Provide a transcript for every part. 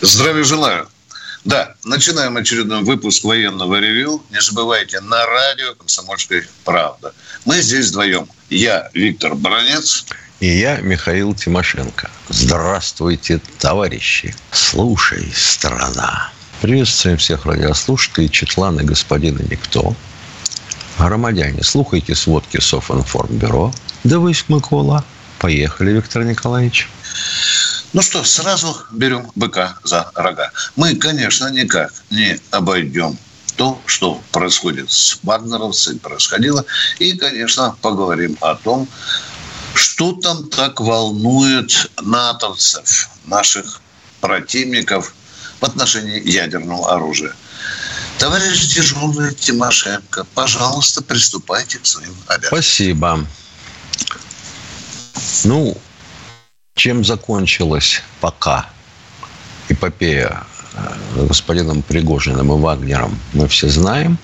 Здравия желаю. Да, начинаем очередной выпуск военного ревю. Не забывайте, на радио «Комсомольская правда». Мы здесь вдвоем. Я Виктор Баранец. И я Михаил Тимошенко. Здравствуйте, товарищи. Слушай, страна. Приветствуем всех радиослушателей, Четлана господина Никто. Громадяне, слухайте сводки Софинформбюро. Да вы Микола. Поехали, Виктор Николаевич. Ну что, сразу берем быка за рога. Мы, конечно, никак не обойдем то, что происходит с вагнеровцами, происходило. И, конечно, поговорим о том, что там так волнует натовцев, наших противников в отношении ядерного оружия. Товарищ дежурный Тимошенко, пожалуйста, приступайте к своим обязанностям. Спасибо. Ну, чем закончилась пока эпопея э, господином Пригожиным и Вагнером, мы все знаем.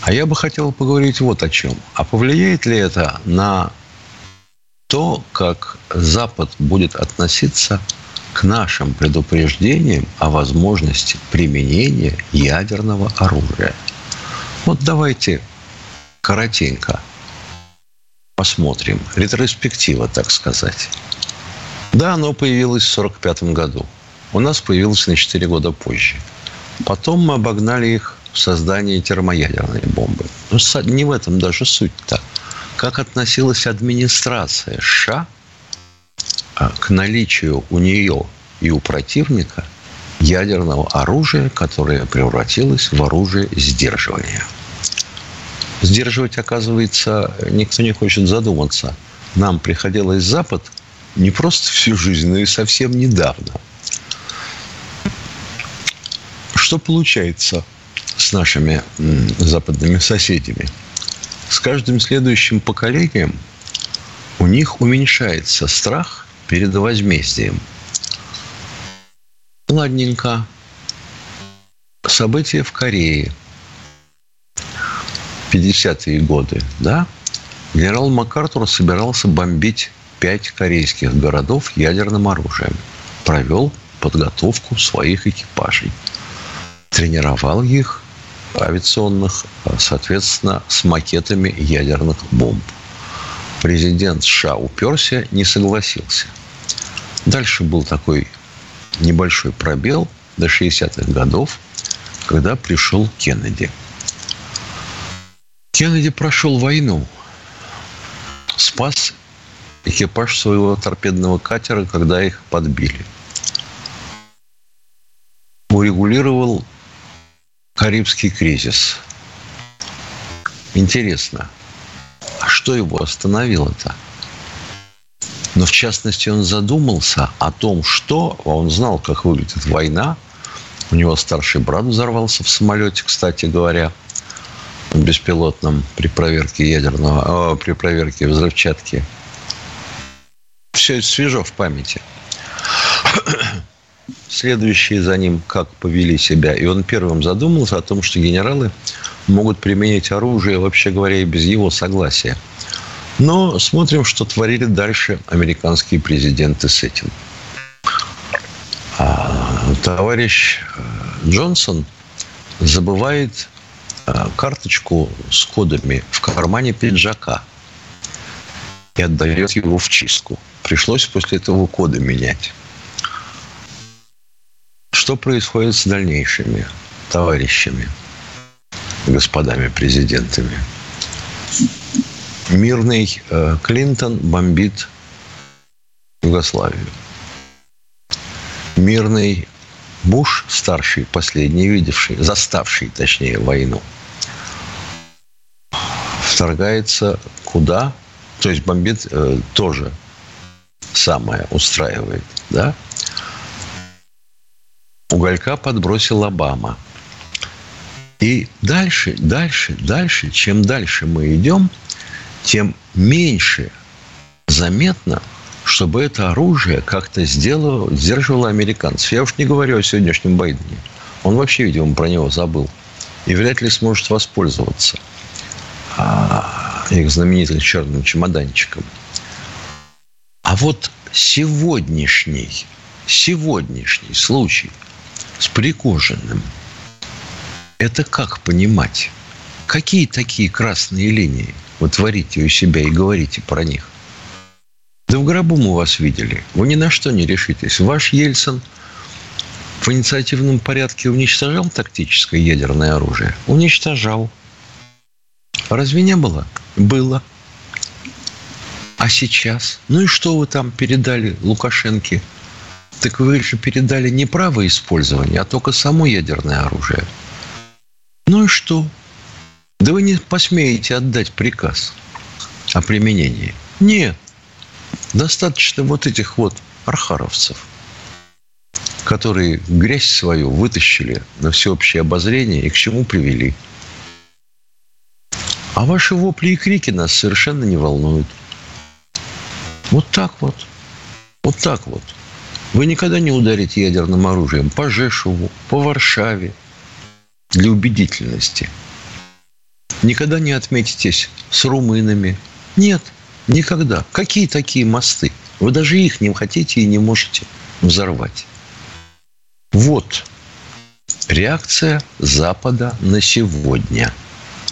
А я бы хотел поговорить вот о чем. А повлияет ли это на то, как Запад будет относиться к нашим предупреждениям о возможности применения ядерного оружия? Вот давайте коротенько – посмотрим. Ретроспектива, так сказать. Да, оно появилось в 1945 году. У нас появилось на 4 года позже. Потом мы обогнали их в создании термоядерной бомбы. Но ну, не в этом даже суть-то. Как относилась администрация США а, к наличию у нее и у противника ядерного оружия, которое превратилось в оружие сдерживания – сдерживать, оказывается, никто не хочет задуматься. Нам приходилось Запад не просто всю жизнь, но и совсем недавно. Что получается с нашими западными соседями? С каждым следующим поколением у них уменьшается страх перед возмездием. Ладненько. События в Корее – 50-е годы, да, генерал МакАртур собирался бомбить пять корейских городов ядерным оружием. Провел подготовку своих экипажей. Тренировал их авиационных, соответственно, с макетами ядерных бомб. Президент США уперся, не согласился. Дальше был такой небольшой пробел до 60-х годов, когда пришел Кеннеди – Кеннеди прошел войну, спас экипаж своего торпедного катера, когда их подбили. Урегулировал Карибский кризис. Интересно, а что его остановило-то? Но в частности он задумался о том, что а он знал, как выглядит война. У него старший брат взорвался в самолете, кстати говоря – беспилотном при проверке ядерного, э, при проверке взрывчатки. Все это свежо в памяти. Следующие за ним как повели себя. И он первым задумался о том, что генералы могут применить оружие, вообще говоря, и без его согласия. Но смотрим, что творили дальше американские президенты с этим. А товарищ э, Джонсон забывает карточку с кодами в кармане пиджака и отдает его в чистку. Пришлось после этого коды менять. Что происходит с дальнейшими товарищами, господами президентами? Мирный э, Клинтон бомбит Югославию. Мирный Буш, старший, последний, видевший, заставший, точнее, войну, вторгается куда? То есть бомбит э, тоже самое устраивает, да? уголька подбросил Обама. И дальше, дальше, дальше, чем дальше мы идем, тем меньше заметно, чтобы это оружие как-то сделало, сдерживало американцев. Я уж не говорю о сегодняшнем Байдене. Он вообще, видимо, про него забыл. И вряд ли сможет воспользоваться а, их знаменитым черным чемоданчиком. А вот сегодняшний, сегодняшний случай с Пригожиным, это как понимать? Какие такие красные линии вы творите у себя и говорите про них? Да в гробу мы вас видели. Вы ни на что не решитесь. Ваш Ельцин в инициативном порядке уничтожал тактическое ядерное оружие? Уничтожал. Разве не было? Было. А сейчас? Ну и что вы там передали Лукашенке? Так вы же передали не право использования, а только само ядерное оружие. Ну и что? Да вы не посмеете отдать приказ о применении. Нет. Достаточно вот этих вот архаровцев, которые грязь свою вытащили на всеобщее обозрение и к чему привели. А ваши вопли и крики нас совершенно не волнуют. Вот так вот. Вот так вот. Вы никогда не ударите ядерным оружием по Жешеву, по Варшаве для убедительности. Никогда не отметитесь с румынами. Нет, никогда. Какие такие мосты? Вы даже их не хотите и не можете взорвать. Вот реакция Запада на сегодня.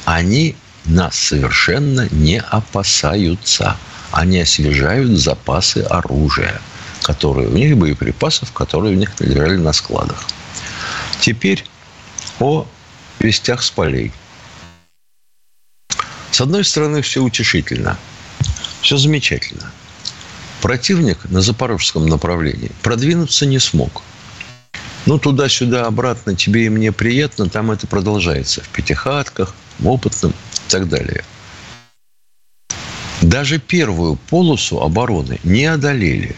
Они нас совершенно не опасаются – они освежают запасы оружия, которые у них, боеприпасов, которые у них лежали на складах. Теперь о вестях с полей. С одной стороны, все утешительно, все замечательно. Противник на запорожском направлении продвинуться не смог. Ну, туда-сюда, обратно, тебе и мне приятно, там это продолжается. В пятихатках, в опытном и так далее – даже первую полосу обороны не одолели.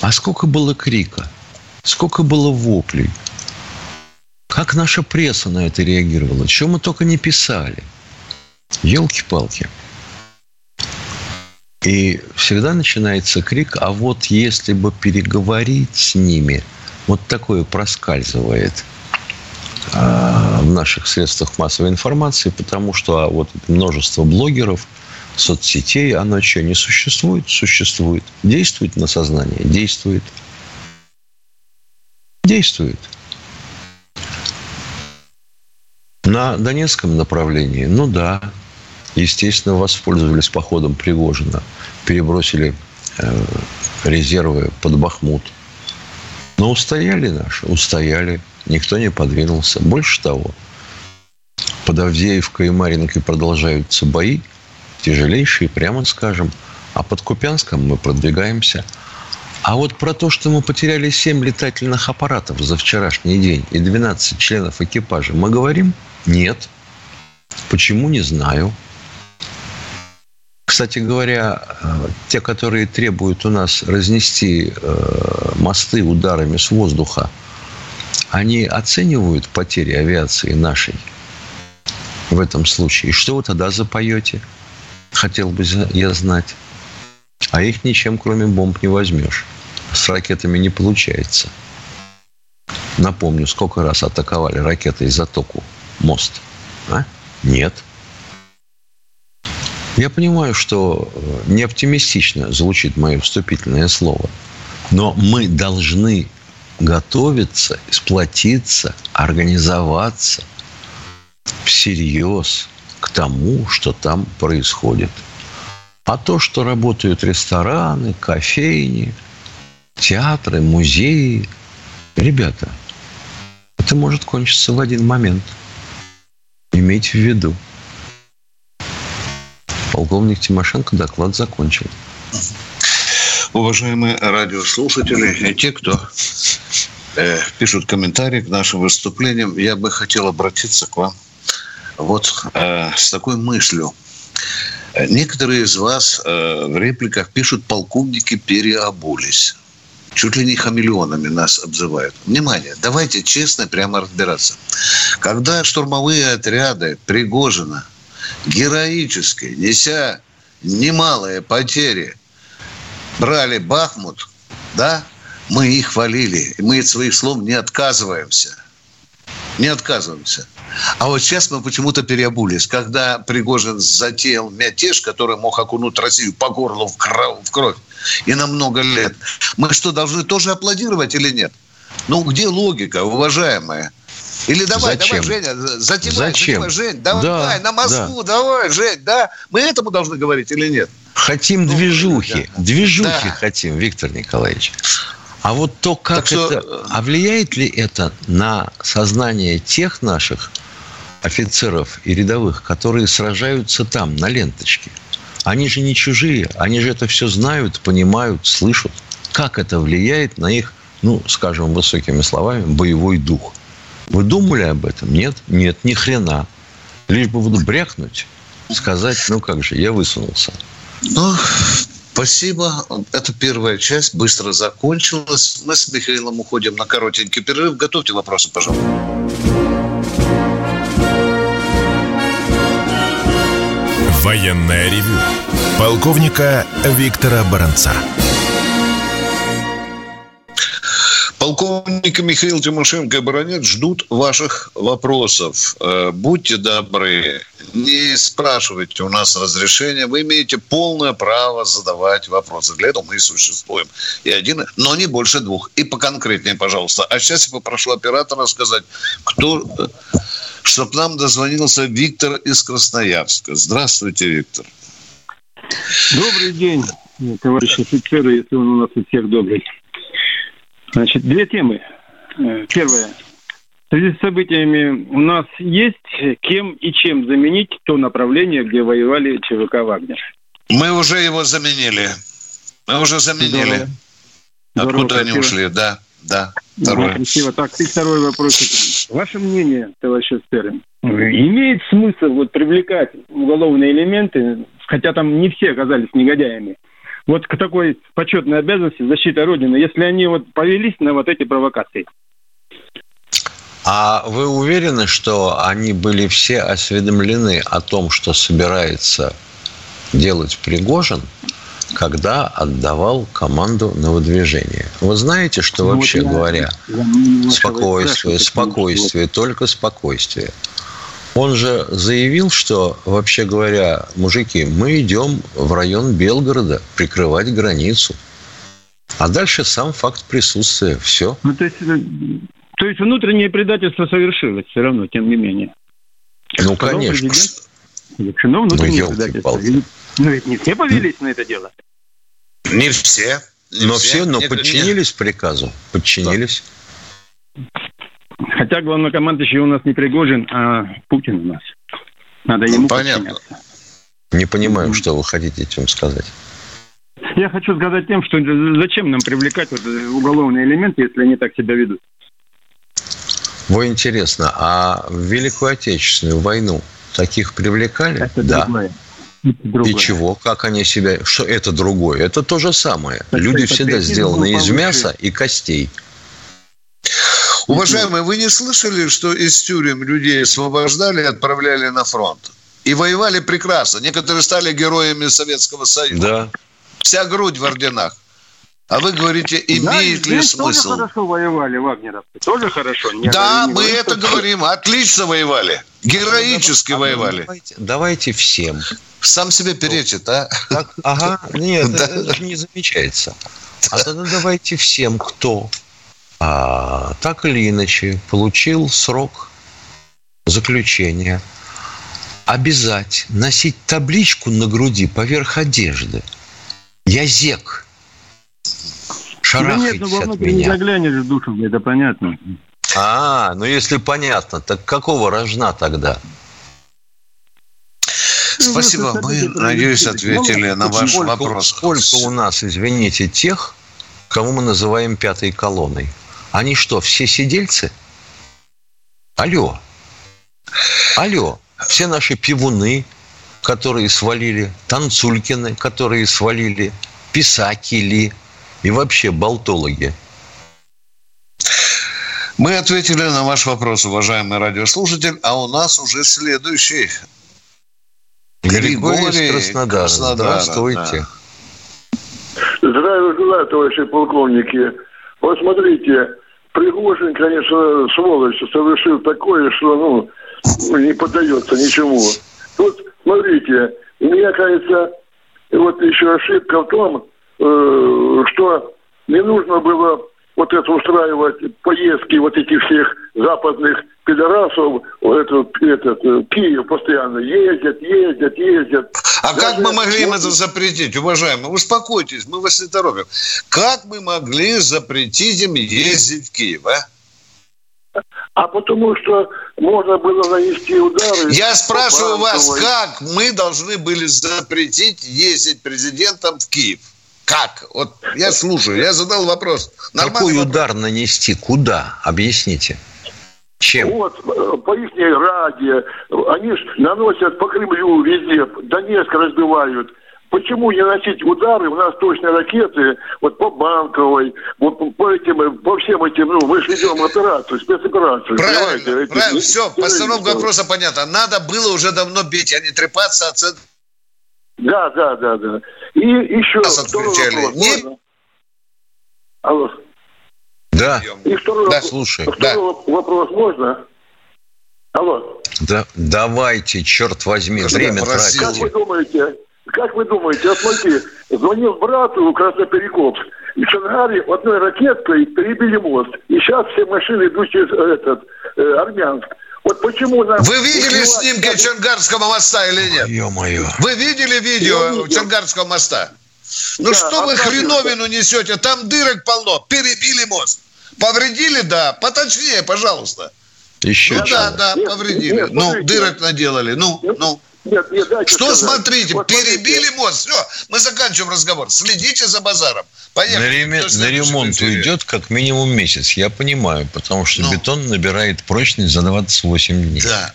А сколько было крика, сколько было воплей. Как наша пресса на это реагировала? Чего мы только не писали. Елки-палки. И всегда начинается крик, а вот если бы переговорить с ними, вот такое проскальзывает а, в наших средствах массовой информации, потому что а, вот множество блогеров – соцсетей, оно что, не существует? Существует. Действует на сознание? Действует. Действует. На Донецком направлении, ну да, естественно, воспользовались походом Пригожина, перебросили э, резервы под Бахмут. Но устояли наши, устояли, никто не подвинулся. Больше того, под Авдеевкой и Маринкой продолжаются бои – тяжелейшие, прямо скажем. А под Купянском мы продвигаемся. А вот про то, что мы потеряли 7 летательных аппаратов за вчерашний день и 12 членов экипажа, мы говорим? Нет. Почему, не знаю. Кстати говоря, э, те, которые требуют у нас разнести э, мосты ударами с воздуха, они оценивают потери авиации нашей в этом случае. И что вы тогда запоете? хотел бы я знать. А их ничем, кроме бомб, не возьмешь. С ракетами не получается. Напомню, сколько раз атаковали ракеты из Затоку мост? А? Нет. Я понимаю, что э, не оптимистично звучит мое вступительное слово, но мы должны готовиться, сплотиться, организоваться всерьез к тому, что там происходит. А то, что работают рестораны, кофейни, театры, музеи, ребята, это может кончиться в один момент. Имейте в виду. Полковник Тимошенко доклад закончил. Уважаемые радиослушатели и те, кто э, пишут комментарии к нашим выступлениям, я бы хотел обратиться к вам вот э, с такой мыслью. Некоторые из вас э, в репликах пишут, полковники переобулись. чуть ли не хамелеонами нас обзывают. Внимание, давайте честно прямо разбираться. Когда штурмовые отряды Пригожина героически, неся немалые потери, брали Бахмут, да, мы их хвалили, мы от своих слов не отказываемся. Не отказываемся. А вот сейчас мы почему-то переобулись. Когда Пригожин затеял мятеж, который мог окунуть Россию по горлу в кровь, в кровь и на много лет, мы что, должны тоже аплодировать или нет? Ну, где логика, уважаемая? Или давай, Зачем? давай, Женя, затевай, Зачем? затевай, Жень, давай, да, давай, на Москву, да. давай, Жень, да. Мы этому должны говорить или нет? Хотим ну, движухи, да. движухи да. хотим, Виктор Николаевич. А вот то, как так это... Что... А влияет ли это на сознание тех наших офицеров и рядовых, которые сражаются там, на ленточке? Они же не чужие, они же это все знают, понимают, слышат. Как это влияет на их, ну, скажем высокими словами, боевой дух? Вы думали об этом? Нет? Нет, ни хрена. Лишь бы буду брякнуть, сказать, ну как же, я высунулся. Ну, Спасибо. Это первая часть быстро закончилась. Мы с Михаилом уходим на коротенький перерыв. Готовьте вопросы, пожалуйста. Военная ревю. Полковника Виктора Баранца. Полковник Михаил Тимошенко и Баранец ждут ваших вопросов. Э, будьте добры, не спрашивайте у нас разрешения. Вы имеете полное право задавать вопросы. Для этого мы и существуем. И один, но не больше двух. И поконкретнее, пожалуйста. А сейчас я попрошу оператора сказать, кто... Чтобы нам дозвонился Виктор из Красноярска. Здравствуйте, Виктор. Добрый день, товарищи офицеры, если он у нас у всех добрый. Значит, две темы. Э, первое. В связи с событиями у нас есть кем и чем заменить то направление, где воевали ЧВК «Вагнер». Мы уже его заменили. Мы уже заменили. Здорово. Откуда Здорово, они ушли, да. Да, второе. Да, красиво. Так, и второй вопрос. Ваше мнение, товарищ Стерин, имеет смысл вот привлекать уголовные элементы, хотя там не все оказались негодяями, вот к такой почетной обязанности защиты Родины, если они вот повелись на вот эти провокации? А вы уверены, что они были все осведомлены о том, что собирается делать Пригожин, когда отдавал команду на выдвижение? Вы знаете, что ну, вообще вот говоря, я спокойствие, спокойствие, только спокойствие. Он же заявил, что, вообще говоря, мужики, мы идем в район Белгорода прикрывать границу. А дальше сам факт присутствия. Все. Ну, то есть, э, то есть внутреннее предательство совершилось все равно, тем не менее. Как ну, конечно. Завершено внутреннее ну, предательство. Ну, ведь не все повелись на это дело. Не все. Не но все, все но подчинились приказу. Подчинились. Хотя главнокомандующий у нас не Пригожин, а Путин у нас. Надо ему ну, Понятно. Не понимаю, что вы хотите этим сказать. Я хочу сказать тем, что зачем нам привлекать вот уголовные элементы, если они так себя ведут. Вы интересно, а в Великую Отечественную войну таких привлекали? Это да. Другое. И чего? Как они себя... Что это другое? Это то же самое. Так Люди всегда сделаны из мяса и костей. Уважаемые, вы не слышали, что из тюрем людей освобождали и отправляли на фронт? И воевали прекрасно. Некоторые стали героями Советского Союза. Да. Вся грудь в орденах. А вы говорите, имеет да, ли смысл? Тоже хорошо воевали, вагнеровцы. Тоже хорошо. Не да, не мы это говорим. Отлично воевали. Героически а воевали. Давайте, давайте всем. Сам себе перечит, а? Так, ага, нет, да. это же не замечается. А тогда давайте всем, кто а, так или иначе получил срок заключения, обязать носить табличку на груди поверх одежды. Я зек. Шарахайтесь да нет, ну, от меня. не заглянешь в душу, это понятно. А, ну если понятно, так какого рожна тогда? Спасибо. Мы, надеюсь, ответили на ваш сколько, вопрос. Сколько у нас, извините, тех, кого мы называем пятой колонной? Они что, все сидельцы? Алло. Алло. Все наши пивуны, которые свалили, танцулькины, которые свалили, писакили, и вообще болтологи? Мы ответили на ваш вопрос, уважаемый радиослушатель, а у нас уже следующий. Григорий, Григорий из Краснодара. Краснодара. Здравствуйте. Да. Здравия желаю, товарищи полковники. Вот смотрите, Пригожин, конечно, сволочь, совершил такое, что, ну, не поддается ничему. Тут, смотрите, мне кажется, вот еще ошибка в том, э, что не нужно было вот это устраивать поездки вот этих всех западных пидорасов, этот, этот, Киев постоянно ездят, ездят, ездят. А Даже как мы могли им это запретить, уважаемые? Успокойтесь, мы вас не торопим. Как мы могли запретить им ездить в Киев, а? А потому что можно было нанести удары. Я спрашиваю вас, как мы должны были запретить ездить президентом в Киев? Как? Вот я слушаю, я задал вопрос. Нормальный Какой вопрос. удар нанести? Куда? Объясните. Чем? Вот, э, по их ради. Они ж наносят по Кремлю везде. Донецк разбивают. Почему не носить удары? У нас точные ракеты, вот по Банковой, вот по, этим, по всем этим, ну, мы же ведем операцию, спецоперацию. Правильно, правильно, все, постановка вопроса понятна. Надо было уже давно бить, а не трепаться от да, да, да, да. И еще Нас вопрос. Не... Алло. Да. И второй, да, слушай. Второй да. вопрос можно? Алло. Да, давайте, черт возьми, Что время тратите. Как вы думаете, как вы думаете, вот смотрите, звонил брату Красноперекопск, и в Шангаре одной ракеткой перебили мост. И сейчас все машины идут через этот, э, Армянск. Вот почему нам... Вы видели снимки Чангарского моста или нет? Ё-моё. Вы видели видео Чангарского моста? Ну да, что вы хреновину несете? Там дырок полно. Перебили мост. Повредили, да. Поточнее, пожалуйста. Еще ну, Да, да, нет, повредили. Нет, ну, дырок наделали. Ну, ну. Нет, нет, Что сказать. смотрите, вот перебили смотрите. мост. Все, мы заканчиваем разговор. Следите за базаром. Поехали. На, реме... на ремонт уйдет как минимум месяц, я понимаю, потому что ну. бетон набирает прочность за 28 дней. Да.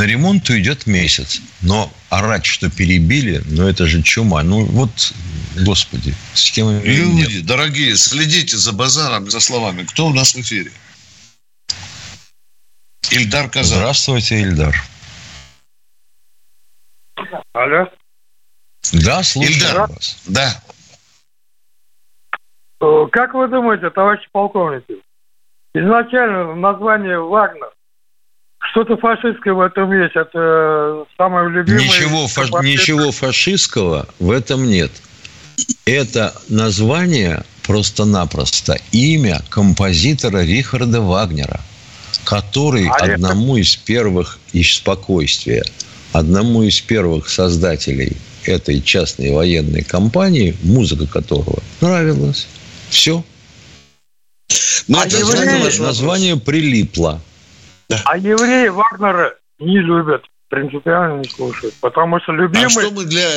На ремонт уйдет месяц. Но орать, что перебили, ну это же чума. Ну вот, господи, с кем Люди, нет. дорогие, следите за базаром, за словами. Кто у нас в эфире? Ильдар Казан. Здравствуйте, Ильдар. Алло. Да, слушаю Ильдар. вас. Да. Э, как вы думаете, товарищи полковники, изначально название «Вагнер» что-то фашистское в этом есть. Это э, самое любимое. Ничего, фаш... ничего фашистского в этом нет. Это название просто-напросто имя композитора Рихарда Вагнера, который а одному это... из первых из спокойствия – одному из первых создателей этой частной военной компании, музыка которого нравилась. Все. Но ну, а евреи... название прилипло. А евреи Вагнера не любят, принципиально не слушают, потому что любимый а что мы для...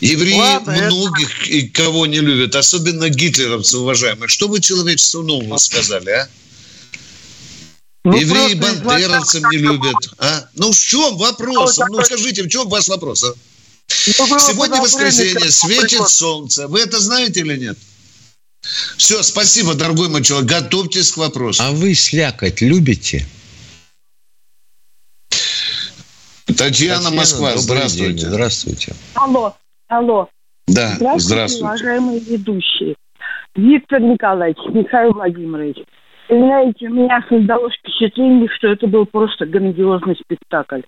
Евреи Ладно, многих, это... кого не любят, особенно гитлеровцы, уважаемые. Что вы человечеству нового сказали, а? Ну, Евреи бандеровцев не любят. А? Ну в чем вопрос? Ну, ну скажите, в чем ваш вопрос? А? Ну, Сегодня воскресенье, светит солнце. Вы это знаете или нет? Все, спасибо, дорогой мой человек. Готовьтесь к вопросу. А вы слякать любите? Татьяна, Татьяна Москва, здравствуйте. День. Здравствуйте. Алло, алло. Да, здравствуйте. здравствуйте. уважаемые ведущие. Виктор Николаевич, Михаил Владимирович. Знаете, у меня создалось впечатление, что это был просто грандиозный спектакль.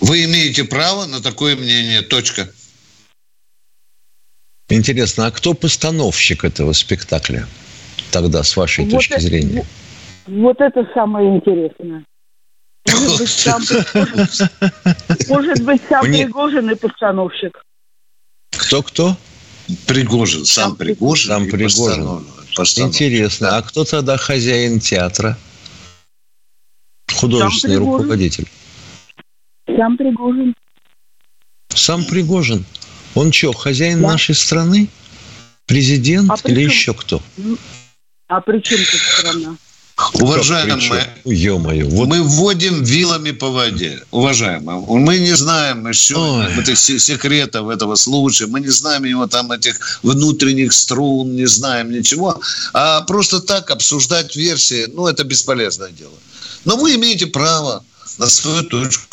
Вы имеете право на такое мнение. Точка. Интересно, а кто постановщик этого спектакля тогда, с вашей вот точки это, зрения? Вот это самое интересное. Может быть, сам, может быть, сам Мне... Пригожин и постановщик. Кто-кто? Пригожин, сам Пригожин. Сам Пригожин. Интересно. Да. А кто тогда хозяин театра? Художественный Сам руководитель. Сам Пригожин. Сам Пригожин. Он что, хозяин да. нашей страны? Президент а или еще кто? А при чем тут страна? Уважаемые, Ё-моё, вот... мы вводим вилами по воде. Уважаемые, мы не знаем еще Ой. этих секретов этого случая, мы не знаем его там этих внутренних струн, не знаем ничего. А просто так обсуждать версии, ну, это бесполезное дело. Но вы имеете право на свою точку.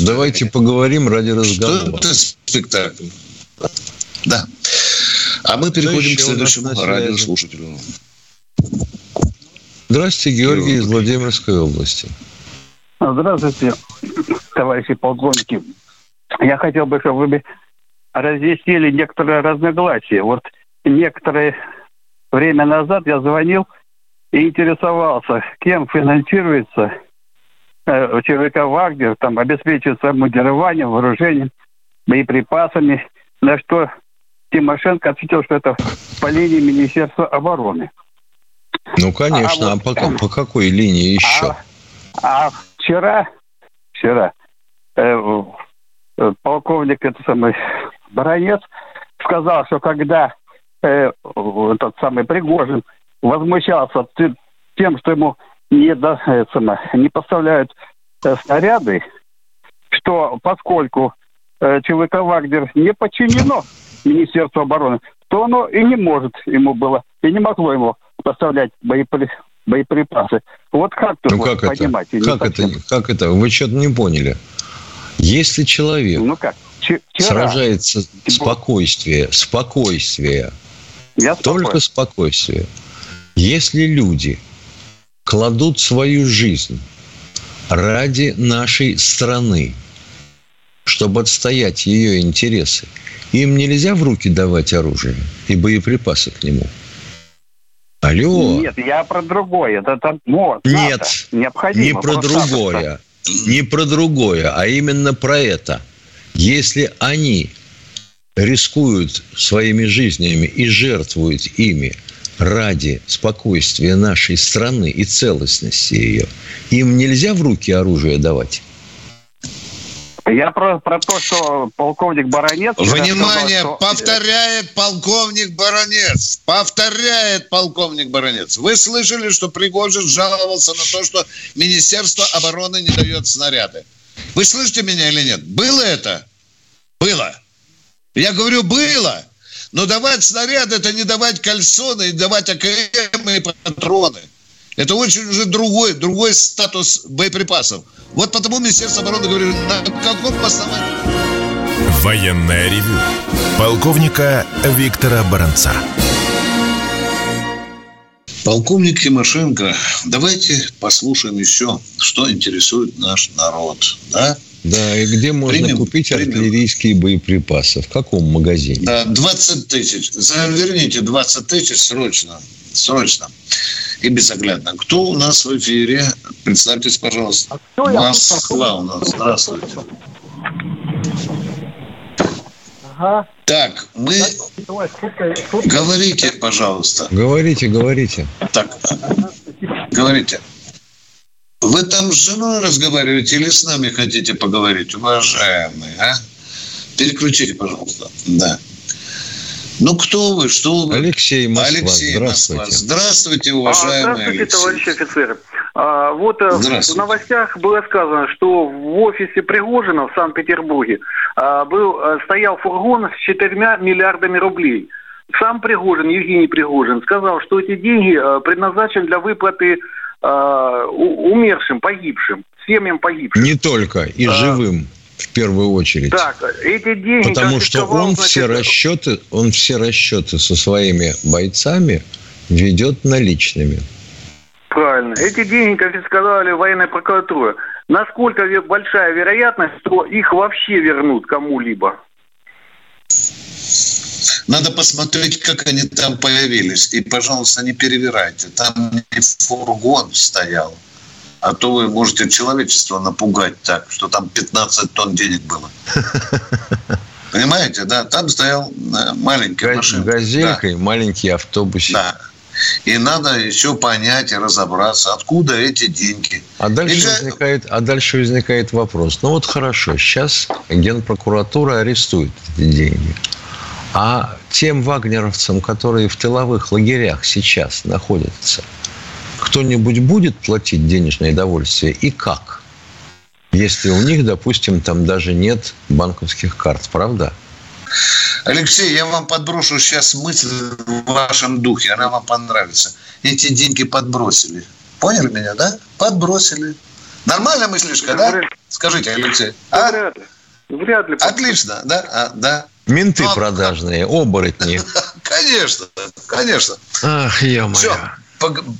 Давайте поговорим ради разговора. Что это спектакль? Да. А мы переходим к следующему радиослушателю. Здравствуйте, Георгий из Владимирской области. Здравствуйте, товарищи полковники. Я хотел бы, чтобы вы разъяснили некоторые разногласия. Вот некоторое время назад я звонил и интересовался, кем финансируется э, ЧВК «Вагнер», там обеспечивается модерованием, вооружением, боеприпасами, на что Тимошенко ответил, что это по линии Министерства обороны. Ну, конечно. А, а вот, по, по какой линии еще? А, а вчера, вчера э, э, полковник, это самый Баранец, сказал, что когда э, этот самый Пригожин возмущался тем, что ему не, до, э, самое, не поставляют э, снаряды, что поскольку ЧВК «Вагнер» не подчинено Министерству обороны, то оно и не может ему было, и не могло ему поставлять боепри... боеприпасы. Вот как тут ну, как вот, это? понимать? Как это, как это? Вы что-то не поняли. Если человек ну, как? Вчера. сражается спокойствие, спокойствие, Я только спокойствие. Если люди кладут свою жизнь ради нашей страны, чтобы отстоять ее интересы, им нельзя в руки давать оружие и боеприпасы к нему. Алло. Нет, я про другое. Это, это вот, Нет, необходимо. не про другое. Не про другое, а именно про это. Если они рискуют своими жизнями и жертвуют ими ради спокойствия нашей страны и целостности ее, им нельзя в руки оружие давать? Я про, про то, что полковник Баранец... Внимание, сказал, что... повторяет полковник Баранец. Повторяет полковник Баранец. Вы слышали, что Пригожин жаловался на то, что Министерство обороны не дает снаряды? Вы слышите меня или нет? Было это? Было. Я говорю, было. Но давать снаряды – это не давать кальсоны и давать АКМ и патроны. Это очень уже другой, другой статус боеприпасов. Вот потому Министерство обороны говорит, на каком основании? Военная ревю. Полковника Виктора Баранца. Полковник Тимошенко, давайте послушаем еще, что интересует наш народ. Да? Да, и где можно примем, купить примем. артиллерийские боеприпасы? В каком магазине? Да, 20 тысяч. Верните 20 тысяч срочно. Срочно и безоглядно. Кто у нас в эфире? Представьтесь, пожалуйста. А Москва у нас. Здравствуйте. Ага. Так, мы... Говорите, пожалуйста. Говорите, говорите. Так, говорите. Вы там с женой разговариваете или с нами хотите поговорить, уважаемые, а? Переключите, пожалуйста. Да. Ну, кто вы? Что вы? Алексей Москва. Алексей здравствуйте. Москва. Здравствуйте, уважаемые Здравствуйте, Алексей. товарищи офицеры. А, вот э, в новостях было сказано, что в офисе Пригожина в Санкт-Петербурге а, был, э, стоял фургон с четырьмя миллиардами рублей. Сам Пригожин, Евгений Пригожин, сказал, что эти деньги э, предназначены для выплаты умершим, погибшим, семьям погибшим. Не только, и живым в первую очередь. Так, эти деньги... Потому что он значит... все расчеты, он все расчеты со своими бойцами ведет наличными. Правильно. Эти деньги конфисковали военной прокуратуре. Насколько большая вероятность, что их вообще вернут кому-либо? Надо посмотреть, как они там появились. И, пожалуйста, не перевирайте. Там не фургон стоял а то вы можете человечество напугать так, что там 15 тонн денег было. Понимаете, да? Там стоял э, маленький машина. Газелькой, да. маленький автобус. Да. И надо еще понять и разобраться, откуда эти деньги. А дальше, возникает, а дальше возникает вопрос. Ну вот хорошо, сейчас Генпрокуратура арестует эти деньги. А тем вагнеровцам, которые в тыловых лагерях сейчас находятся, кто-нибудь будет платить денежное довольствие и как? Если у них, допустим, там даже нет банковских карт, правда? Алексей, я вам подброшу сейчас мысль в вашем духе, она вам понравится. Эти деньги подбросили. Поняли меня, да? Подбросили. Нормальная мыслишка, да? Скажите, Алексей. А? Вряд ли. Вряд ли. Отлично, да? А, да. Менты ну, продажные, оборотни. Конечно, конечно. Ах, я Все,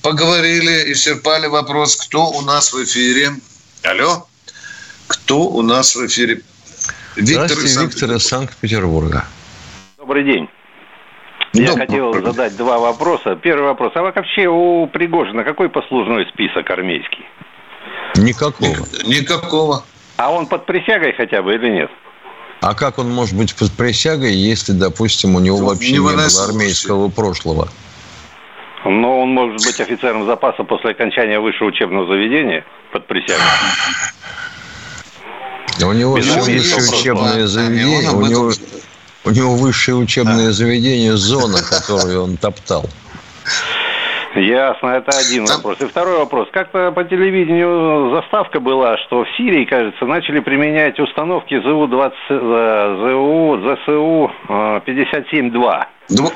поговорили, исчерпали вопрос, кто у нас в эфире. Алло? Кто у нас в эфире? Виктор Здравствуйте, Виктор из Санкт-Петербурга. Добрый день. Я Добрый. хотел задать два вопроса. Первый вопрос. А вообще у Пригожина какой послужной список армейский? Никакого. Никакого. А он под присягой хотя бы или нет? А как он может быть под присягой, если, допустим, у него вообще не, не было армейского прошлого? Но он может быть офицером запаса после окончания высшего учебного заведения под присягой. У него высшее учебное заведение, у него, у него высшее учебное заведение, зона, которую он топтал. Ясно, это один вопрос. И второй вопрос. Как-то по телевидению заставка была, что в Сирии, кажется, начали применять установки ЗУ-20, ЗУ, ЗСУ 57-2.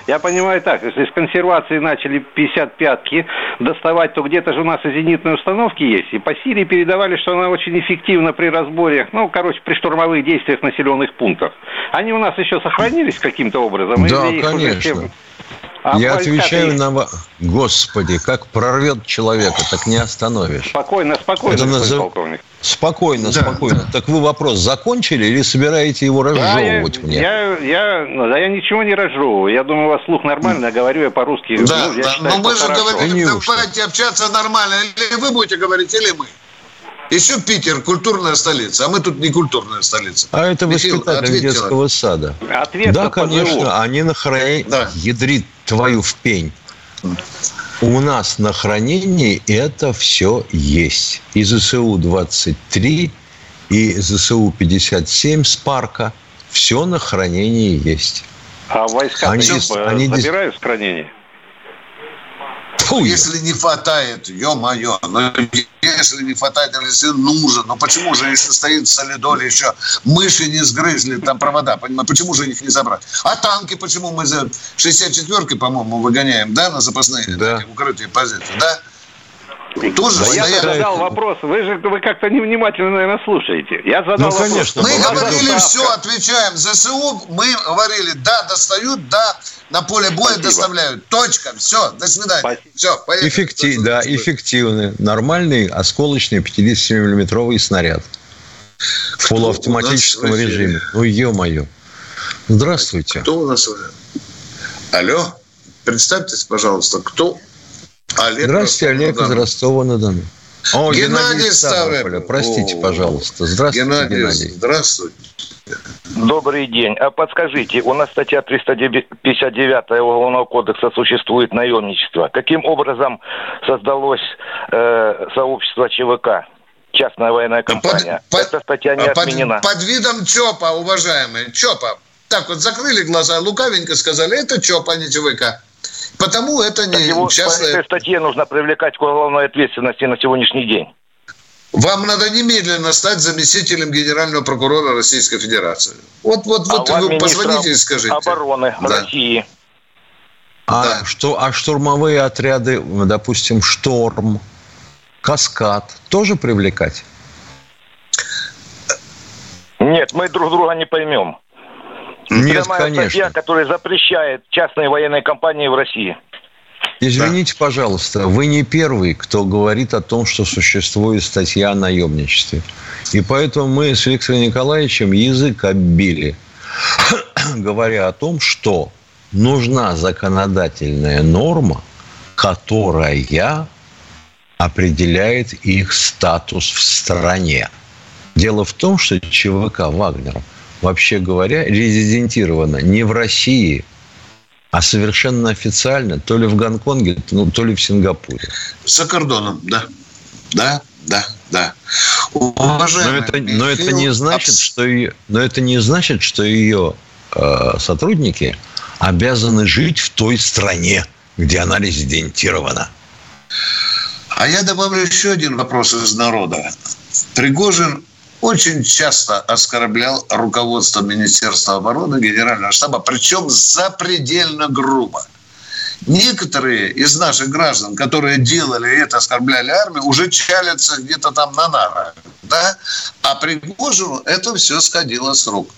Я понимаю так, если с консервации начали 55-ки доставать, то где-то же у нас и зенитные установки есть. И по Сирии передавали, что она очень эффективна при разборе, ну, короче, при штурмовых действиях населенных пунктов. Они у нас еще сохранились каким-то образом? Да, конечно. Уже а Я отвечаю на... Господи, как прорвет человека, так не остановишь. Спокойно, спокойно, Это назов... полковник. Спокойно, да. спокойно. Так вы вопрос закончили или собираете его разжевывать да, мне? Я, я, да, я ничего не разжевываю. Я думаю, у вас слух нормально, говорю я по-русски. Да, ну, да. Считаю, но мы же хорошо. говорим, давайте общаться нормально. Или вы будете говорить, или мы. Еще Питер культурная столица, а мы тут не культурная столица. А это воспитатель детского сада. Ответ да, конечно, они на хранении да. ядрит твою в пень. У нас на хранении это все есть. И ЗСУ-23, и ЗСУ-57 с парка. Все на хранении есть. А войска они, они забирают в хранение? Фу, если не хватает, ё-моё, но если не хватает, если нужен, но почему же, если стоит солидоль еще, мыши не сгрызли, там провода, понимаете, почему же их не забрать? А танки почему мы за 64-ки, по-моему, выгоняем, да, на запасные да. такие укрытие позиции, да? Тоже да я задал вопрос. Вы же вы как-то невнимательно, наверное, слушаете. Я задал ну, конечно, вопрос. Мы говорили все, отвечаем. ЗСУ мы говорили, да, достают, да, на поле боя Спасибо. доставляют. Точка. Все, до свидания. Спасибо. Все, поехали. Эффектив, да, эффективный, нормальный осколочный 57-миллиметровый снаряд. В полуавтоматическом режиме. Ну, ё-моё. Здравствуйте. Кто у нас? Алло, представьтесь, пожалуйста, кто Олег Здравствуйте, Олег из Ростова-на-Дону. О, Геннадий, Геннадий Ставрополя. Простите, О, пожалуйста. Здравствуйте, Геннадий. Геннадий. Здравствуйте. Добрый день. А подскажите, у нас статья 359 Уголовного кодекса существует наемничество. Каким образом создалось э, сообщество ЧВК? Частная военная компания. Под, Эта статья не под, отменена. Под видом ЧОПа, уважаемые. ЧОПа. Так вот, закрыли глаза, лукавенько сказали, это ЧОП, а не ЧВК. Потому это не его частное... По этой статье нужно привлекать к уголовной ответственности на сегодняшний день. Вам надо немедленно стать заместителем генерального прокурора Российской Федерации. Вот, вот, а вот вы позвоните и скажите. обороны да. России. А, да. что, а штурмовые отряды, допустим, «Шторм», «Каскад» тоже привлекать? Нет, мы друг друга не поймем. Нет, Прямая конечно. статья, которая запрещает частные военные компании в России. Извините, да. пожалуйста, вы не первый, кто говорит о том, что существует статья о наемничестве. И поэтому мы с Виктором Николаевичем язык оббили, говоря о том, что нужна законодательная норма, которая определяет их статус в стране. Дело в том, что ЧВК Вагнера – вообще говоря, резидентирована не в России, а совершенно официально, то ли в Гонконге, ну, то ли в Сингапуре. За кордоном, да. Да, да, да. Уважаемый но это, но это не значит, что ее, но это не значит, что ее э, сотрудники обязаны жить в той стране, где она резидентирована. А я добавлю еще один вопрос из народа. Пригожин очень часто оскорблял руководство Министерства обороны, Генерального штаба, причем запредельно грубо. Некоторые из наших граждан, которые делали это, оскорбляли армию, уже чалятся где-то там на нарах. Да? А Пригожину это все сходило с рук.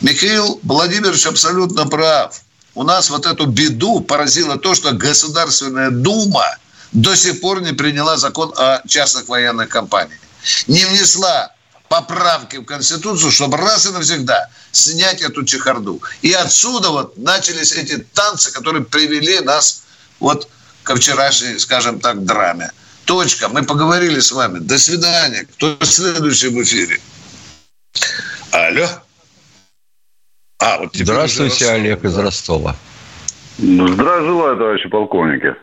Михаил Владимирович абсолютно прав. У нас вот эту беду поразило то, что Государственная Дума до сих пор не приняла закон о частных военных компаниях. Не внесла поправки в Конституцию, чтобы раз и навсегда снять эту чехарду. И отсюда вот начались эти танцы, которые привели нас вот ко вчерашней, скажем так, драме. Точка. Мы поговорили с вами. До свидания. Кто следующий в эфире? Алло. А, вот Здравствуйте, Олег из Ростова. Здравия желаю, товарищи полковники.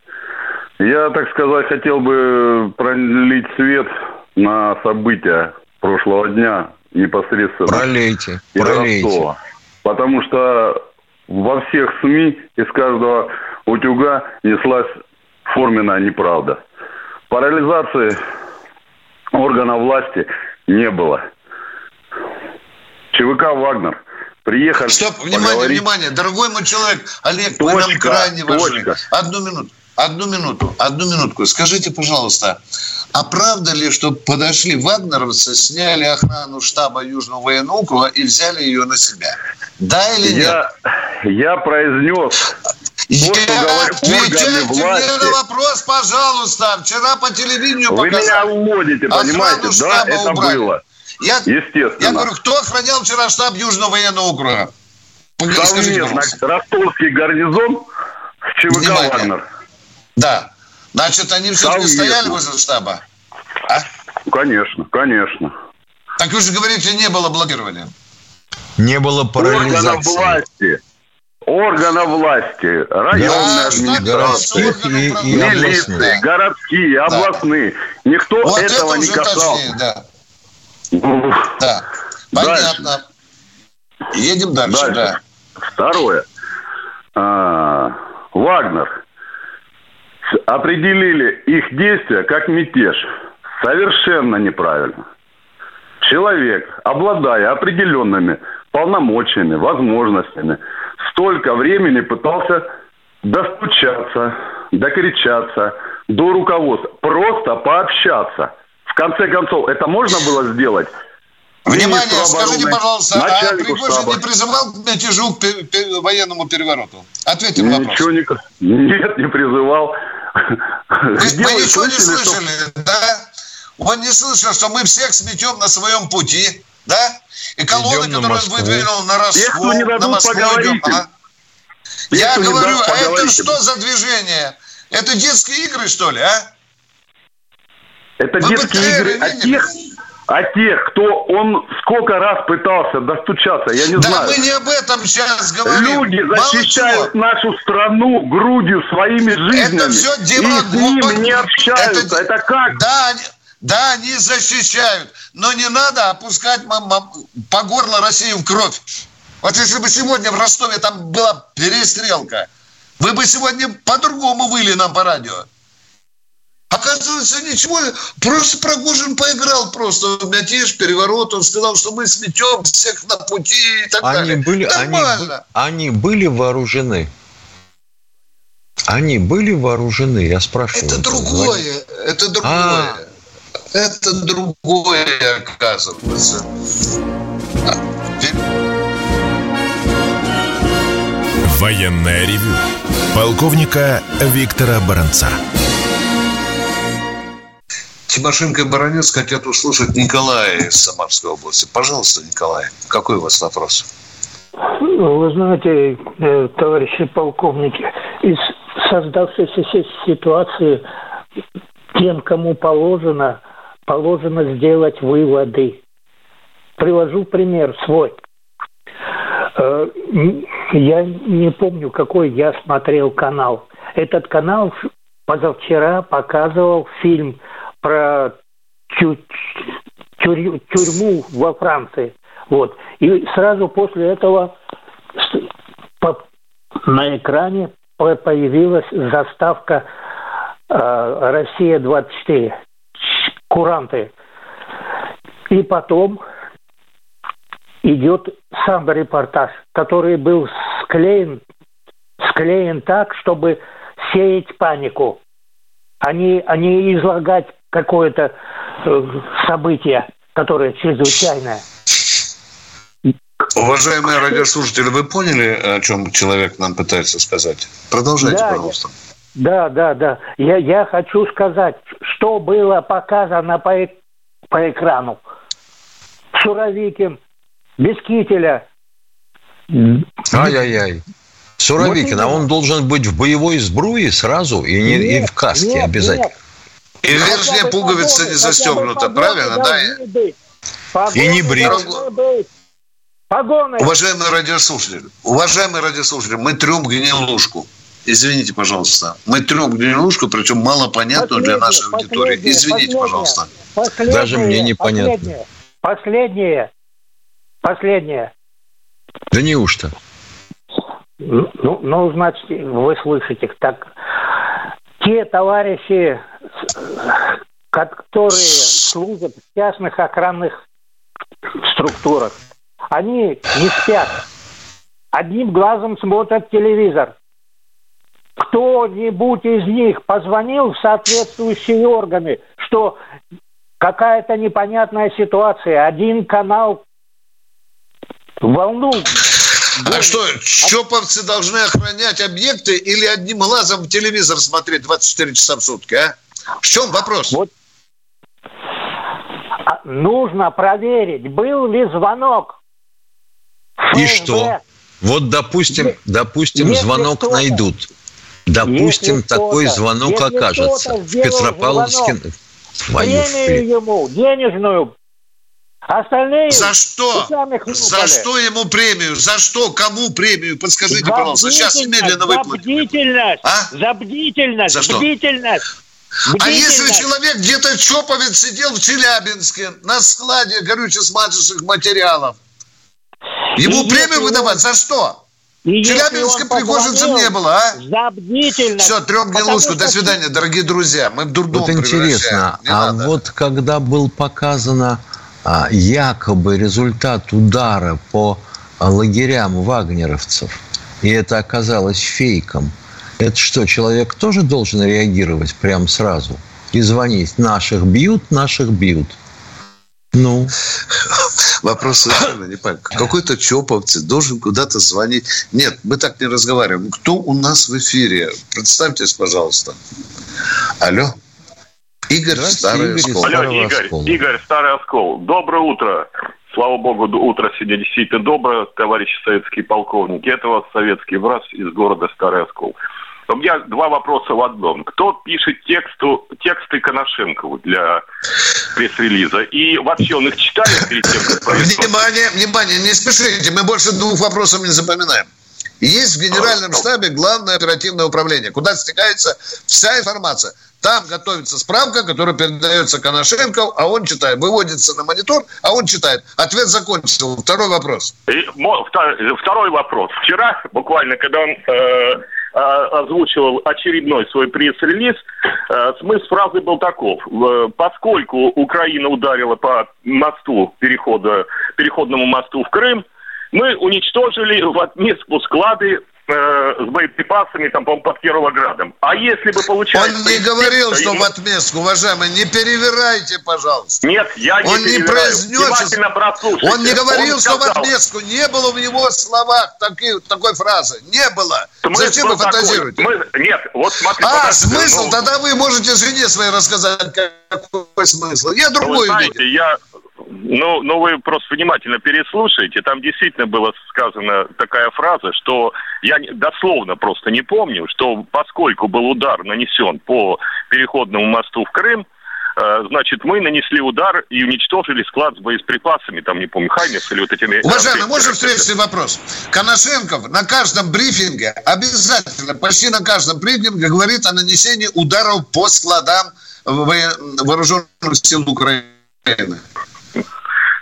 Я, так сказать, хотел бы пролить свет на события прошлого дня непосредственно. Пролейте, пролейте. Ростова. Потому что во всех СМИ из каждого утюга неслась форменная неправда. Парализации органов власти не было. ЧВК «Вагнер» приехали... Стоп, внимание, поговорить. внимание, дорогой мой человек, Олег, точка, вы нам крайне важны. Точка. Одну минуту. Одну минуту, одну минутку. Скажите, пожалуйста, а правда ли, что подошли вагнеровцы, сняли охрану штаба Южного военного округа и взяли ее на себя? Да или нет? Я, произнес я отвечайте мне на вопрос, пожалуйста. Вчера по телевидению Вы показали. меня уводите, понимаете? Да, это убрали. было. Я, Естественно. Я говорю, кто охранял вчера штаб Южного военного округа? Совместно. Ростовский гарнизон с ЧВК. «Вагнер». Да. Значит, они все-таки стояли возле штаба? А? Конечно, конечно. Так вы же говорите, не было блокирования. Не было парализации. Органов власти. Органов власти. Районная да, администрация. И, и милиции, областные. городские, да. областные. Никто вот этого это не касался. да. да. Понятно. Дальше. Едем дальше, дальше. да. Второе. А, Вагнер определили их действия как мятеж. Совершенно неправильно. Человек, обладая определенными полномочиями, возможностями, столько времени пытался достучаться, докричаться до руководства, просто пообщаться. В конце концов, это можно было сделать Внимание, скажите, пожалуйста, а Пригожин не призывал к мятежу, к военному перевороту? Ответьте на вопрос. Ничего не... Нет, не призывал. Вы, вы ничего не слышали, что... да? Он не слышал, что мы всех сметем на своем пути, да? И колонны, Идем которые он выдвинул на Москву, на Москву идем. А? Я говорю, а это что за движение? Это детские игры, что ли, а? Это Вы детские игры от тех, а тех, кто он сколько раз пытался достучаться, я не да знаю. Да мы не об этом сейчас говорим. Люди защищают Мало нашу страну грудью своими жизнями. Это все демагог... И с ним не общаются. Это, это как? Да, да, они защищают. Но не надо опускать по горло Россию в кровь. Вот если бы сегодня в Ростове там была перестрелка, вы бы сегодня по-другому выли нам по радио. Оказывается, ничего, просто Прогожин поиграл просто в мятеж, переворот. Он сказал, что мы сметем всех на пути и так они далее. Были, Нормально. Они, они были вооружены. Они были вооружены, я спрашиваю. Это другое, это другое. А. Это другое, оказывается. Военная ревю. Полковника Виктора Баранца. Тимошенко и Баранец хотят услышать Николая из Самарской области. Пожалуйста, Николай, какой у вас вопрос? Вы знаете, э, товарищи полковники, из создавшейся ситуации тем, кому положено, положено сделать выводы. Привожу пример свой. Э, я не помню, какой я смотрел канал. Этот канал позавчера показывал фильм про тю, тюрь, тюрьму во Франции. Вот. И сразу после этого на экране появилась заставка Россия-24, куранты. И потом идет сам репортаж, который был склеен, склеен так, чтобы сеять панику, а не, а не излагать какое-то э, событие, которое чрезвычайное. Уважаемые радиослушатели, вы поняли, о чем человек нам пытается сказать? Продолжайте, да, пожалуйста. Да, да, да. Я, я хочу сказать, что было показано по, по экрану. Суровикин, без кителя. Ай-яй-яй. Суровикин, вот а он должен быть в боевой сбруе сразу и, не, нет, и в каске нет, обязательно. Нет. И верхняя пуговица не застегнута, правильно, да? И не брит. Погоны. Уважаемые радиослушатели, уважаемые радиослушатели, мы трем гнилушку. Извините, пожалуйста. Мы трем гнилушку, причем мало понятную для нашей аудитории. Извините, пожалуйста. Даже мне непонятно. Последнее. Последнее. Да неужто? Ну, ну, значит, вы слышите, так те товарищи, которые служат в частных охранных структурах, они не спят. Одним глазом смотрят телевизор. Кто-нибудь из них позвонил в соответствующие органы, что какая-то непонятная ситуация, один канал волну а что, чоповцы должны охранять объекты или одним глазом в телевизор смотреть 24 часа в сутки, а? В чем вопрос? Вот. А нужно проверить, был ли звонок. И что? Вот, допустим, допустим, звонок найдут. Допустим, такой звонок окажется в Петропавловске. Твою премию ему, денежную Остальные за что? За что ему премию? За что? Кому премию? Подскажите, за пожалуйста. Сейчас немедленно выплатим. За бдительность. А? За бдительность. За что? Бдительность. А если человек где-то чоповец сидел в Челябинске на складе горюче-смазочных материалов, ему и премию выдавать за что? И Челябинска пригожинцем не было, а? За бдительность. Все, трем гнилушку. До свидания, дорогие друзья. Мы в дурдом Вот интересно, а надо. вот когда был показано якобы результат удара по лагерям вагнеровцев, и это оказалось фейком, это что, человек тоже должен реагировать прямо сразу и звонить? Наших бьют, наших бьют. Ну? Вопрос совершенно не понятен. Какой-то чоповцы должен куда-то звонить. Нет, мы так не разговариваем. Кто у нас в эфире? Представьтесь, пожалуйста. Алло. Игорь Старый Оскол. Алло, Игорь, Оскол. Игорь Старый Оскол. Доброе утро. Слава богу, утро сегодня действительно доброе, товарищи советские полковники. Это вас советский враз из города Старый Оскол. У меня два вопроса в одном. Кто пишет тексту, тексты Коношенкову для пресс-релиза? И вообще он их читает перед тем, как Внимание, внимание, не спешите, мы больше двух вопросов не запоминаем. Есть в Генеральном штабе главное оперативное управление, куда стекается вся информация – там готовится справка, которая передается Коношенко, а он читает. Выводится на монитор, а он читает. Ответ закончился. Второй вопрос. И, второй вопрос. Вчера, буквально, когда он э, озвучивал очередной свой пресс-релиз, э, смысл фразы был таков. Поскольку Украина ударила по мосту перехода, переходному мосту в Крым, мы уничтожили в отместку склады э, с боеприпасами, там, по под Кировоградом. А если бы получалось... Он не говорил, что ему... в отместку, уважаемый, не переверяйте, пожалуйста. Нет, я не Он не произнес... Он не говорил, Он что в отместку. Не было в его словах таки, такой фразы. Не было. Смысл Зачем вы фантазируете? Мы... Нет, вот смотри. А, подожди, смысл? Ну... Тогда вы можете жене своей рассказать, какой смысл. Я другой знаете, видел. я ну, ну, вы просто внимательно переслушайте. Там действительно была сказана такая фраза, что я дословно просто не помню, что поскольку был удар нанесен по переходному мосту в Крым, э, значит, мы нанесли удар и уничтожили склад с боеприпасами, там, не помню, Хаймерс или вот этими... Уважаемый, можно встречный вопрос? Коношенков на каждом брифинге, обязательно, почти на каждом брифинге говорит о нанесении ударов по складам вооруженных сил Украины.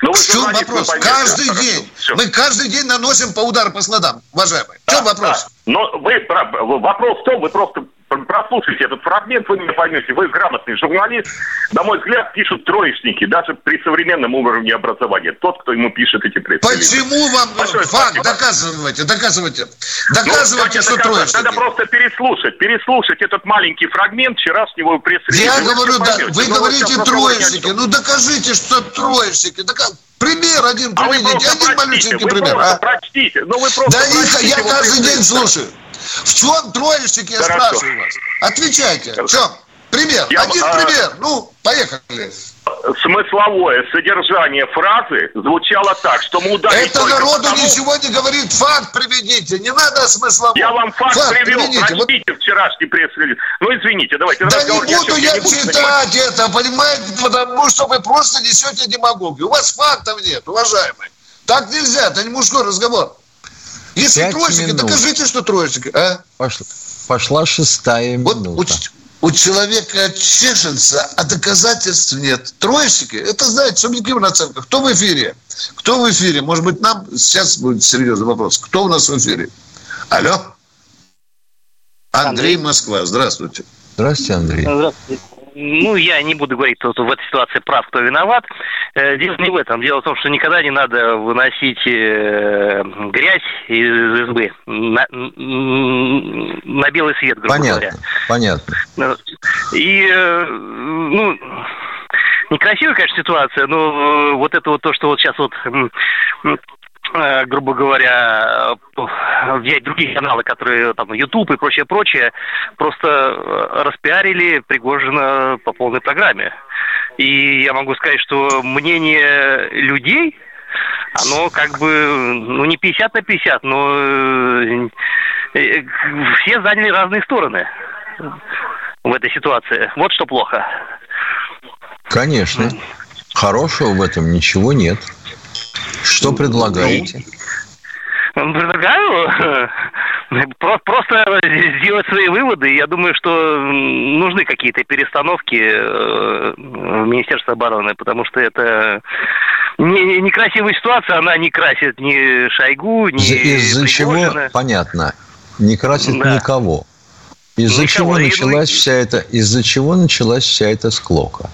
Ну, в чем вопрос? Каждый хорошо. день. Все. Мы каждый день наносим по удару по складам, уважаемые. В чем да, вопрос? Да. Но вы, вопрос в том, вы просто прослушайте этот фрагмент, вы меня поймете. Вы грамотный журналист. На мой взгляд, пишут троечники, даже при современном уровне образования. Тот, кто ему пишет эти пресс Почему вам Большое факт спасибо. доказывайте, доказывайте. Доказывайте, ну, что троечники. Надо просто переслушать, переслушать этот маленький фрагмент вчерашнего пресс-релиза. Я говорю, да, вы ну, говорите троечники. Ну докажите, что троечники. Доказ... Пример один а приведите, один малюсенький пример. А? Прочтите. Ну, вы просто да прочтите, я каждый день слушаю. В чем троечники, я Хорошо. спрашиваю вас? Отвечайте. В чем? Пример. Я, Один а... пример. Ну, поехали. Смысловое содержание фразы звучало так, что мы ударили Это народу потому... ничего не говорит. Факт приведите. Не надо смысловое. Я вам факт, факт привел. Приведите. Прочтите вот... вчерашний пресс-релиз. Ну, извините, давайте. Да не буду я, я читать это, понимаете, потому что вы просто несете демагогию. У вас фактов нет, уважаемые. Так нельзя, это не мужской разговор. Если минут. докажите, что троечники. А? Пошла, пошла шестая вот минута. У, у человека чешется, а доказательств нет. Троечники, это, знаете, субъективная оценка. Кто в эфире? Кто в эфире? Может быть, нам сейчас будет серьезный вопрос. Кто у нас в эфире? Алло? Андрей, Андрей. Москва. Здравствуйте. Здравствуйте, Андрей. Здравствуйте ну, я не буду говорить, кто в этой ситуации прав, кто виноват. Э, дело не в этом. Дело в том, что никогда не надо выносить э, грязь из избы на, на белый свет, грубо понятно, говоря. Понятно. Э, и, ну, некрасивая, конечно, ситуация, но вот это вот то, что вот сейчас вот Э, грубо говоря, э, взять другие каналы, которые там YouTube и прочее, прочее, просто э, распиарили Пригожина по полной программе. И я могу сказать, что мнение людей, оно как бы, ну не 50 на 50, но все заняли разные стороны в этой ситуации. Вот что плохо. Конечно. Хорошего в этом ничего нет. Что предлагаете? Предлагаю просто сделать свои выводы. Я думаю, что нужны какие-то перестановки э, в Министерстве обороны, потому что это не, некрасивая ситуация, она не красит ни Шойгу, ни Из-за чего, понятно, не красит да. никого. Из-за чего началась вся эта, из-за чего началась вся эта склока?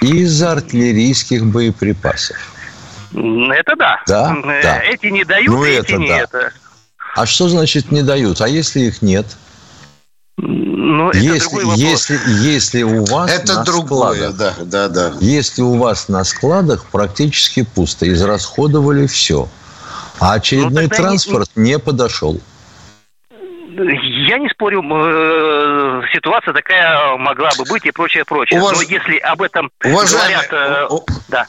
Из-за артиллерийских боеприпасов. Это да. Да, э, да. Эти не дают, ну, эти это не да. это. А что значит не дают? А если их нет? Ну, это если, если, если у вас это на другое, складах, да, да, да. Если у вас на складах практически пусто, израсходовали все, а очередной ну, транспорт не... не подошел. Я не спорю, э, ситуация такая могла бы быть и прочее, прочее. Уваж... Но если об этом Уважаемый... говорят... Э, да.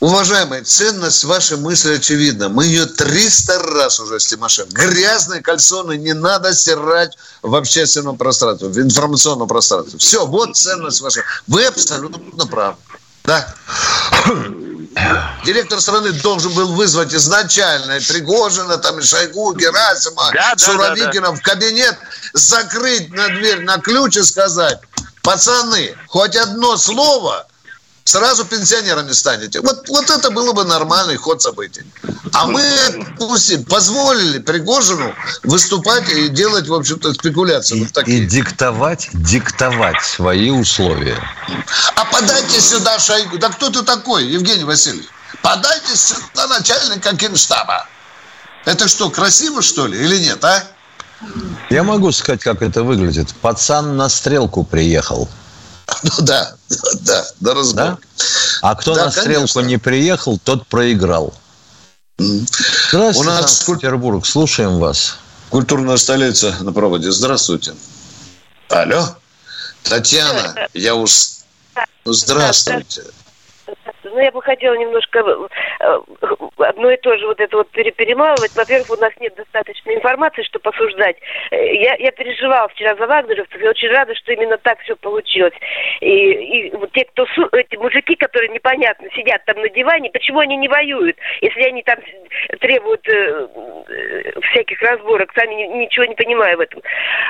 Уважаемые, ценность вашей мысли очевидна. Мы ее 300 раз уже с Тимошенко. Грязные кальсоны не надо стирать в общественном пространстве, в информационном пространстве. Все, вот ценность ваша. Вы абсолютно правы. Да. Директор страны должен был вызвать изначально Пригожина, там, Шойгу, Герасима, да, Суровикина да, да, да. в кабинет, закрыть на дверь на ключ и сказать, пацаны, хоть одно слово – сразу пенсионерами станете. Вот, вот это было бы нормальный ход событий. А мы пусть позволили Пригожину выступать и делать, в общем-то, спекуляции. И, вот такие. и диктовать, диктовать свои условия. А подайте сюда Шойгу. Да кто ты такой, Евгений Васильевич? Подайте сюда начальника генштаба. Это что, красиво, что ли, или нет, а? Я могу сказать, как это выглядит. Пацан на стрелку приехал. Ну да, да, до разбора. Да? А кто да, на стрелку конечно. не приехал, тот проиграл. Здравствуйте, У нас Санкт-Петербург. Слушаем вас. Культурная столица на проводе. Здравствуйте. Алло. Татьяна, я уж... Здравствуйте ну, я бы хотела немножко э, одно и то же вот это вот перемалывать. Во-первых, у нас нет достаточной информации, чтобы посуждать. Э, я, я переживала вчера за вагнеровцев, и очень рада, что именно так все получилось. И, и вот те, кто, эти мужики, которые непонятно сидят там на диване, почему они не воюют, если они там требуют э, всяких разборок, сами ничего не понимаю в этом.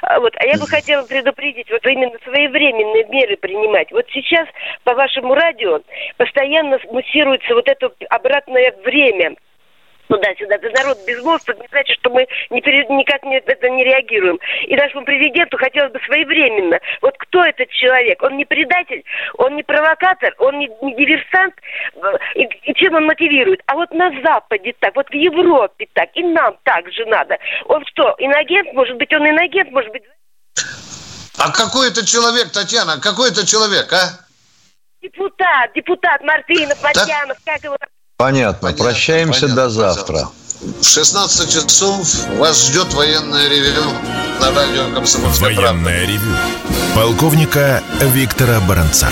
А вот. А я бы хотела предупредить, вот именно своевременные меры принимать. Вот сейчас по вашему радио постоянно муссируется вот это обратное время туда-сюда. Это народ безмолвствует, не значит, что мы не пере, никак не, это не реагируем. И нашему президенту хотелось бы своевременно. Вот кто этот человек? Он не предатель, он не провокатор, он не, не диверсант. И, и чем он мотивирует? А вот на Западе так, вот в Европе так, и нам так же надо. Он что, иногент? Может быть, он иногент, может быть... А какой это человек, Татьяна? Какой это человек, а? Депутат, депутат Мартынов, Матьянов, как его... Понятно. понятно Прощаемся понятно, до завтра. В 16 часов вас ждет военное ревю на радио «Комсомольская Военное правда». ревю. Полковника Виктора Баранца.